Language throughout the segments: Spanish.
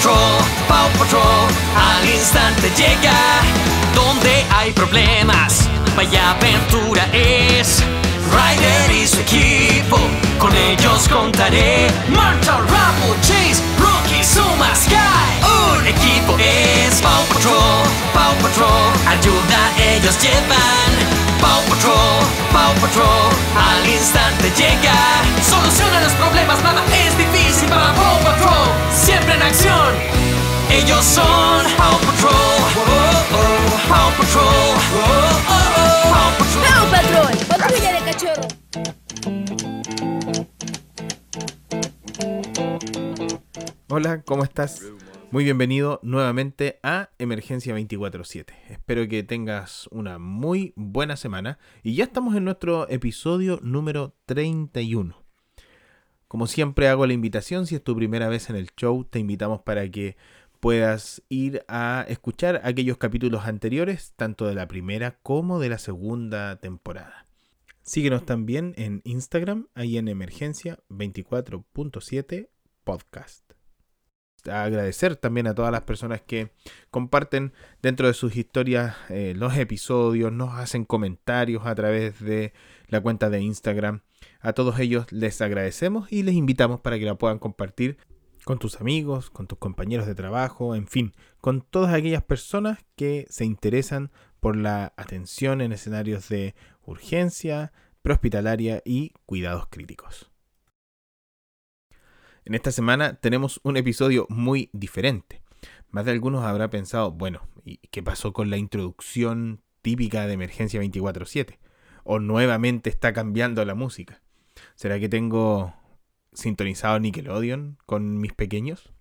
Patrol, Paw Patrol, al instante llega. Donde hay problemas, vaya aventura es. Ryder y su equipo, con ellos contaré. Marta, Rabo, Chase, Rocky, Suma, Sky. Un equipo es Paw Patrol, Paw Patrol, ayuda ellos llevan. Paw Patrol, Paw Patrol, al instante llega. Soluciona los problemas, nada Siempre en acción, ellos son Paw Patrol. Oh, oh, Paw Patrol. Oh, oh, oh, Paw Patrol. ¡Paw Patrol! ¡Patrulla de cachorro! Hola, ¿cómo estás? Muy bienvenido nuevamente a Emergencia 24/7. Espero que tengas una muy buena semana y ya estamos en nuestro episodio número 31. Como siempre hago la invitación, si es tu primera vez en el show, te invitamos para que puedas ir a escuchar aquellos capítulos anteriores, tanto de la primera como de la segunda temporada. Síguenos también en Instagram, ahí en Emergencia 24.7 Podcast. Agradecer también a todas las personas que comparten dentro de sus historias eh, los episodios, nos hacen comentarios a través de la cuenta de Instagram. A todos ellos les agradecemos y les invitamos para que la puedan compartir con tus amigos, con tus compañeros de trabajo, en fin, con todas aquellas personas que se interesan por la atención en escenarios de urgencia, prehospitalaria y cuidados críticos. En esta semana tenemos un episodio muy diferente. Más de algunos habrá pensado, bueno, ¿y qué pasó con la introducción típica de Emergencia 24/7? ¿O nuevamente está cambiando la música? ¿Será que tengo sintonizado Nickelodeon con mis pequeños?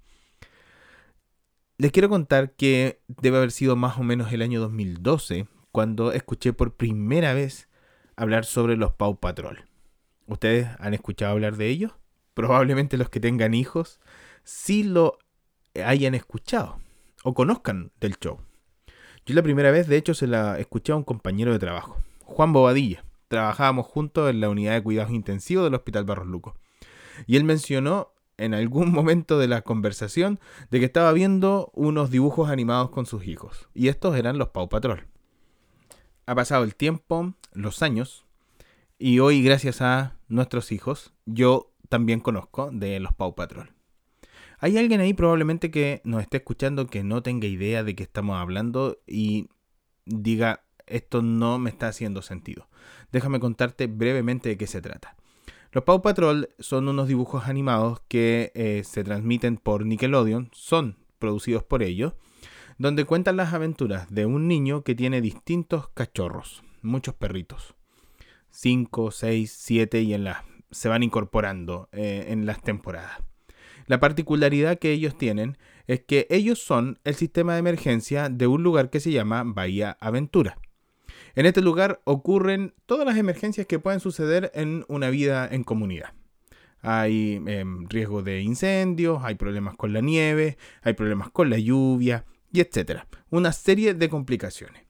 Les quiero contar que debe haber sido más o menos el año 2012 cuando escuché por primera vez hablar sobre los Paw Patrol. ¿Ustedes han escuchado hablar de ellos? Probablemente los que tengan hijos sí lo hayan escuchado o conozcan del show. Yo la primera vez, de hecho, se la escuché a un compañero de trabajo, Juan Bobadilla. Trabajábamos juntos en la unidad de cuidados intensivos del Hospital Barros Luco. Y él mencionó en algún momento de la conversación de que estaba viendo unos dibujos animados con sus hijos. Y estos eran los Paw Patrol. Ha pasado el tiempo, los años, y hoy gracias a nuestros hijos, yo también conozco de los Paw Patrol. Hay alguien ahí probablemente que nos esté escuchando que no tenga idea de qué estamos hablando y diga, esto no me está haciendo sentido. Déjame contarte brevemente de qué se trata. Los Paw Patrol son unos dibujos animados que eh, se transmiten por Nickelodeon, son producidos por ellos, donde cuentan las aventuras de un niño que tiene distintos cachorros, muchos perritos. 5, 6, 7 y en las se van incorporando eh, en las temporadas. La particularidad que ellos tienen es que ellos son el sistema de emergencia de un lugar que se llama Bahía Aventura. En este lugar ocurren todas las emergencias que pueden suceder en una vida en comunidad. Hay em, riesgo de incendios, hay problemas con la nieve, hay problemas con la lluvia y etcétera. Una serie de complicaciones.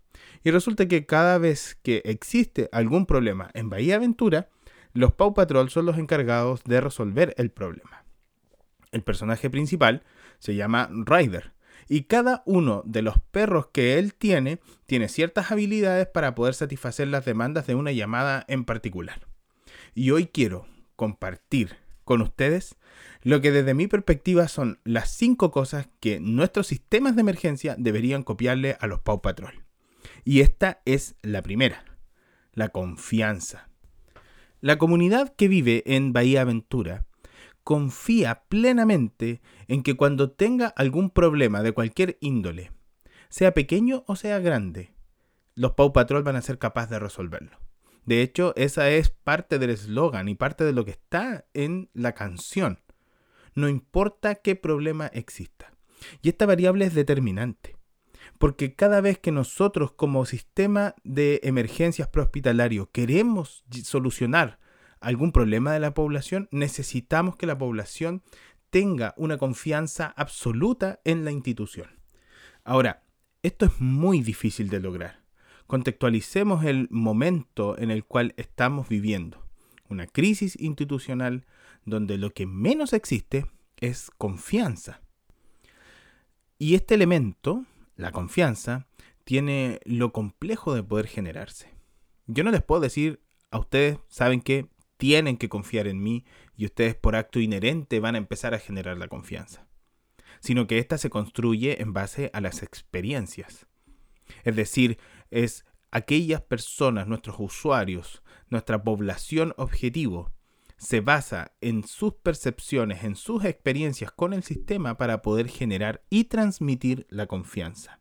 Y resulta que cada vez que existe algún problema en Bahía Aventura, los Paw Patrol son los encargados de resolver el problema. El personaje principal se llama Ryder y cada uno de los perros que él tiene tiene ciertas habilidades para poder satisfacer las demandas de una llamada en particular. Y hoy quiero compartir con ustedes lo que desde mi perspectiva son las cinco cosas que nuestros sistemas de emergencia deberían copiarle a los Paw Patrol. Y esta es la primera, la confianza. La comunidad que vive en Bahía Aventura confía plenamente en que cuando tenga algún problema de cualquier índole, sea pequeño o sea grande, los Paw Patrol van a ser capaces de resolverlo. De hecho, esa es parte del eslogan y parte de lo que está en la canción. No importa qué problema exista. Y esta variable es determinante. Porque cada vez que nosotros como sistema de emergencias prehospitalario queremos solucionar algún problema de la población, necesitamos que la población tenga una confianza absoluta en la institución. Ahora, esto es muy difícil de lograr. Contextualicemos el momento en el cual estamos viviendo. Una crisis institucional donde lo que menos existe es confianza. Y este elemento, la confianza, tiene lo complejo de poder generarse. Yo no les puedo decir a ustedes, saben que tienen que confiar en mí y ustedes por acto inherente van a empezar a generar la confianza, sino que ésta se construye en base a las experiencias. Es decir, es aquellas personas, nuestros usuarios, nuestra población objetivo, se basa en sus percepciones, en sus experiencias con el sistema para poder generar y transmitir la confianza.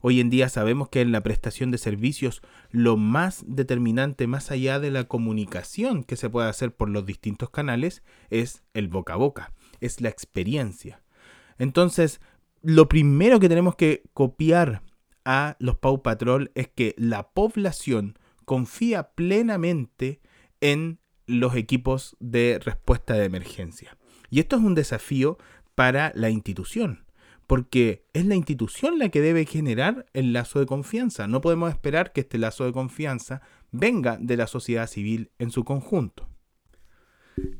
Hoy en día sabemos que en la prestación de servicios lo más determinante, más allá de la comunicación que se puede hacer por los distintos canales, es el boca a boca, es la experiencia. Entonces, lo primero que tenemos que copiar a los Pau Patrol es que la población confía plenamente en los equipos de respuesta de emergencia. Y esto es un desafío para la institución, porque es la institución la que debe generar el lazo de confianza. No podemos esperar que este lazo de confianza venga de la sociedad civil en su conjunto.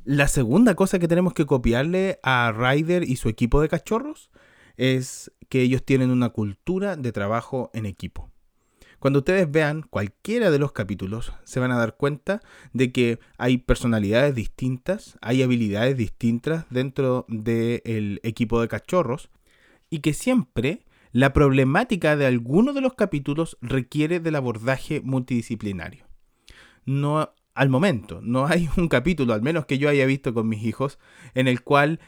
La segunda cosa que tenemos que copiarle a Ryder y su equipo de cachorros es que ellos tienen una cultura de trabajo en equipo. Cuando ustedes vean cualquiera de los capítulos, se van a dar cuenta de que hay personalidades distintas, hay habilidades distintas dentro del equipo de cachorros y que siempre la problemática de alguno de los capítulos requiere del abordaje multidisciplinario. No al momento, no hay un capítulo, al menos que yo haya visto con mis hijos, en el cual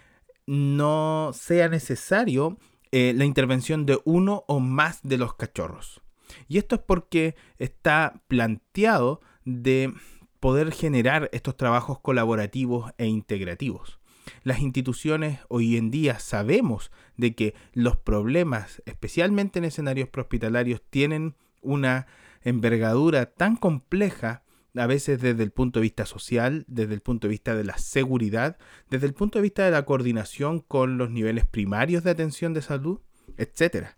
no sea necesario eh, la intervención de uno o más de los cachorros. Y esto es porque está planteado de poder generar estos trabajos colaborativos e integrativos. Las instituciones hoy en día sabemos de que los problemas, especialmente en escenarios prehospitalarios, tienen una envergadura tan compleja a veces desde el punto de vista social, desde el punto de vista de la seguridad, desde el punto de vista de la coordinación con los niveles primarios de atención de salud, etc.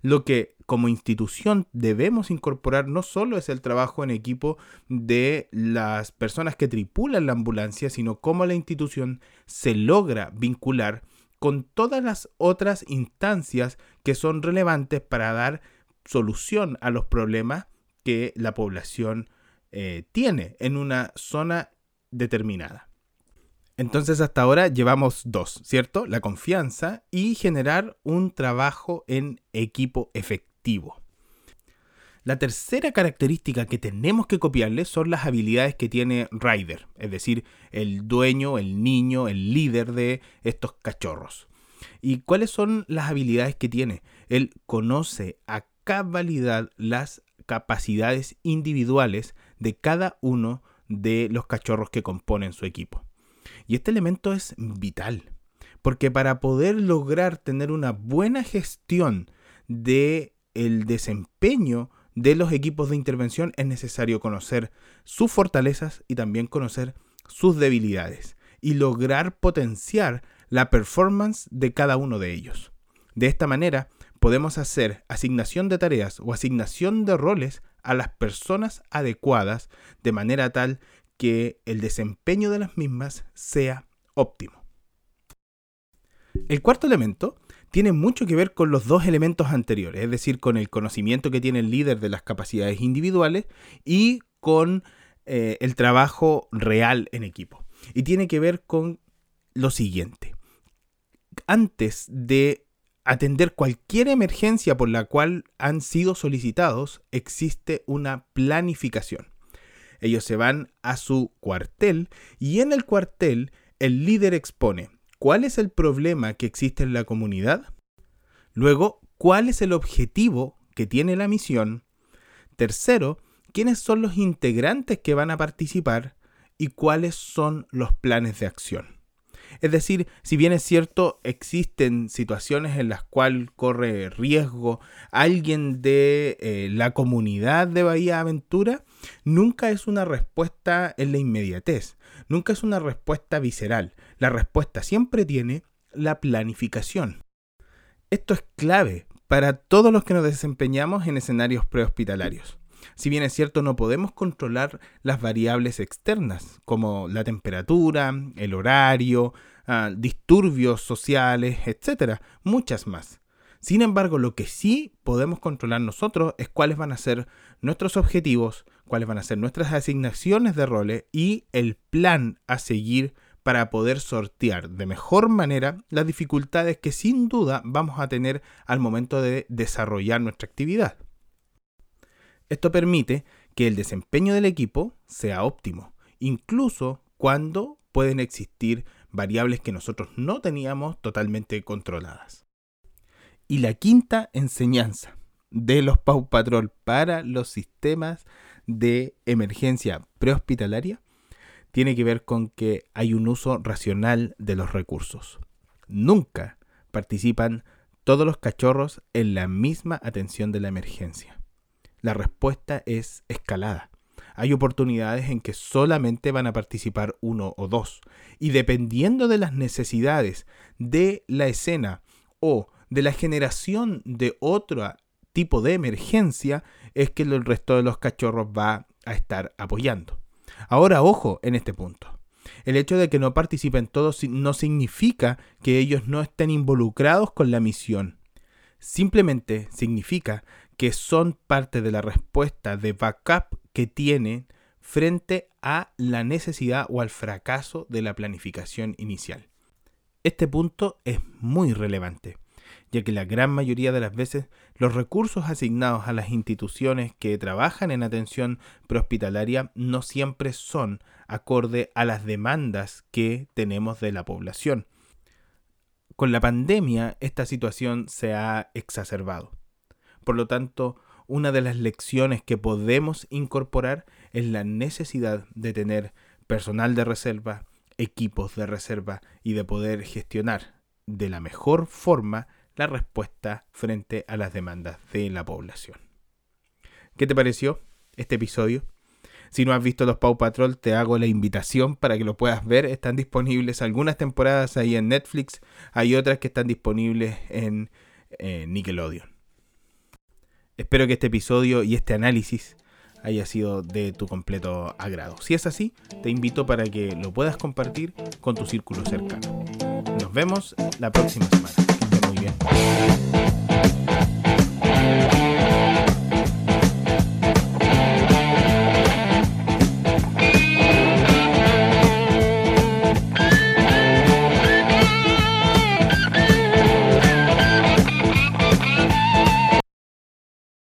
Lo que como institución debemos incorporar no solo es el trabajo en equipo de las personas que tripulan la ambulancia, sino cómo la institución se logra vincular con todas las otras instancias que son relevantes para dar solución a los problemas que la población eh, tiene en una zona determinada. Entonces hasta ahora llevamos dos, ¿cierto? La confianza y generar un trabajo en equipo efectivo. La tercera característica que tenemos que copiarle son las habilidades que tiene Ryder, es decir, el dueño, el niño, el líder de estos cachorros. ¿Y cuáles son las habilidades que tiene? Él conoce a cabalidad las capacidades individuales de cada uno de los cachorros que componen su equipo. Y este elemento es vital, porque para poder lograr tener una buena gestión de el desempeño de los equipos de intervención es necesario conocer sus fortalezas y también conocer sus debilidades y lograr potenciar la performance de cada uno de ellos. De esta manera, podemos hacer asignación de tareas o asignación de roles a las personas adecuadas de manera tal que el desempeño de las mismas sea óptimo. El cuarto elemento tiene mucho que ver con los dos elementos anteriores, es decir, con el conocimiento que tiene el líder de las capacidades individuales y con eh, el trabajo real en equipo. Y tiene que ver con lo siguiente. Antes de atender cualquier emergencia por la cual han sido solicitados, existe una planificación. Ellos se van a su cuartel y en el cuartel el líder expone cuál es el problema que existe en la comunidad, luego cuál es el objetivo que tiene la misión, tercero, quiénes son los integrantes que van a participar y cuáles son los planes de acción. Es decir, si bien es cierto, existen situaciones en las cuales corre riesgo alguien de eh, la comunidad de Bahía Aventura, nunca es una respuesta en la inmediatez, nunca es una respuesta visceral. La respuesta siempre tiene la planificación. Esto es clave para todos los que nos desempeñamos en escenarios prehospitalarios. Si bien es cierto, no podemos controlar las variables externas, como la temperatura, el horario, ah, disturbios sociales, etc. Muchas más. Sin embargo, lo que sí podemos controlar nosotros es cuáles van a ser nuestros objetivos, cuáles van a ser nuestras asignaciones de roles y el plan a seguir para poder sortear de mejor manera las dificultades que sin duda vamos a tener al momento de desarrollar nuestra actividad. Esto permite que el desempeño del equipo sea óptimo, incluso cuando pueden existir variables que nosotros no teníamos totalmente controladas. Y la quinta enseñanza de los Pau Patrol para los sistemas de emergencia prehospitalaria tiene que ver con que hay un uso racional de los recursos. Nunca participan todos los cachorros en la misma atención de la emergencia. La respuesta es escalada. Hay oportunidades en que solamente van a participar uno o dos. Y dependiendo de las necesidades de la escena o de la generación de otro tipo de emergencia es que el resto de los cachorros va a estar apoyando. Ahora, ojo en este punto. El hecho de que no participen todos no significa que ellos no estén involucrados con la misión. Simplemente significa que son parte de la respuesta de backup que tienen frente a la necesidad o al fracaso de la planificación inicial. Este punto es muy relevante ya que la gran mayoría de las veces los recursos asignados a las instituciones que trabajan en atención prehospitalaria no siempre son acorde a las demandas que tenemos de la población. Con la pandemia esta situación se ha exacerbado. Por lo tanto, una de las lecciones que podemos incorporar es la necesidad de tener personal de reserva, equipos de reserva y de poder gestionar de la mejor forma la respuesta frente a las demandas de la población. ¿Qué te pareció este episodio? Si no has visto los Paw Patrol, te hago la invitación para que lo puedas ver. Están disponibles algunas temporadas ahí en Netflix, hay otras que están disponibles en Nickelodeon. Espero que este episodio y este análisis haya sido de tu completo agrado. Si es así, te invito para que lo puedas compartir con tu círculo cercano. Nos vemos la próxima semana. Bien.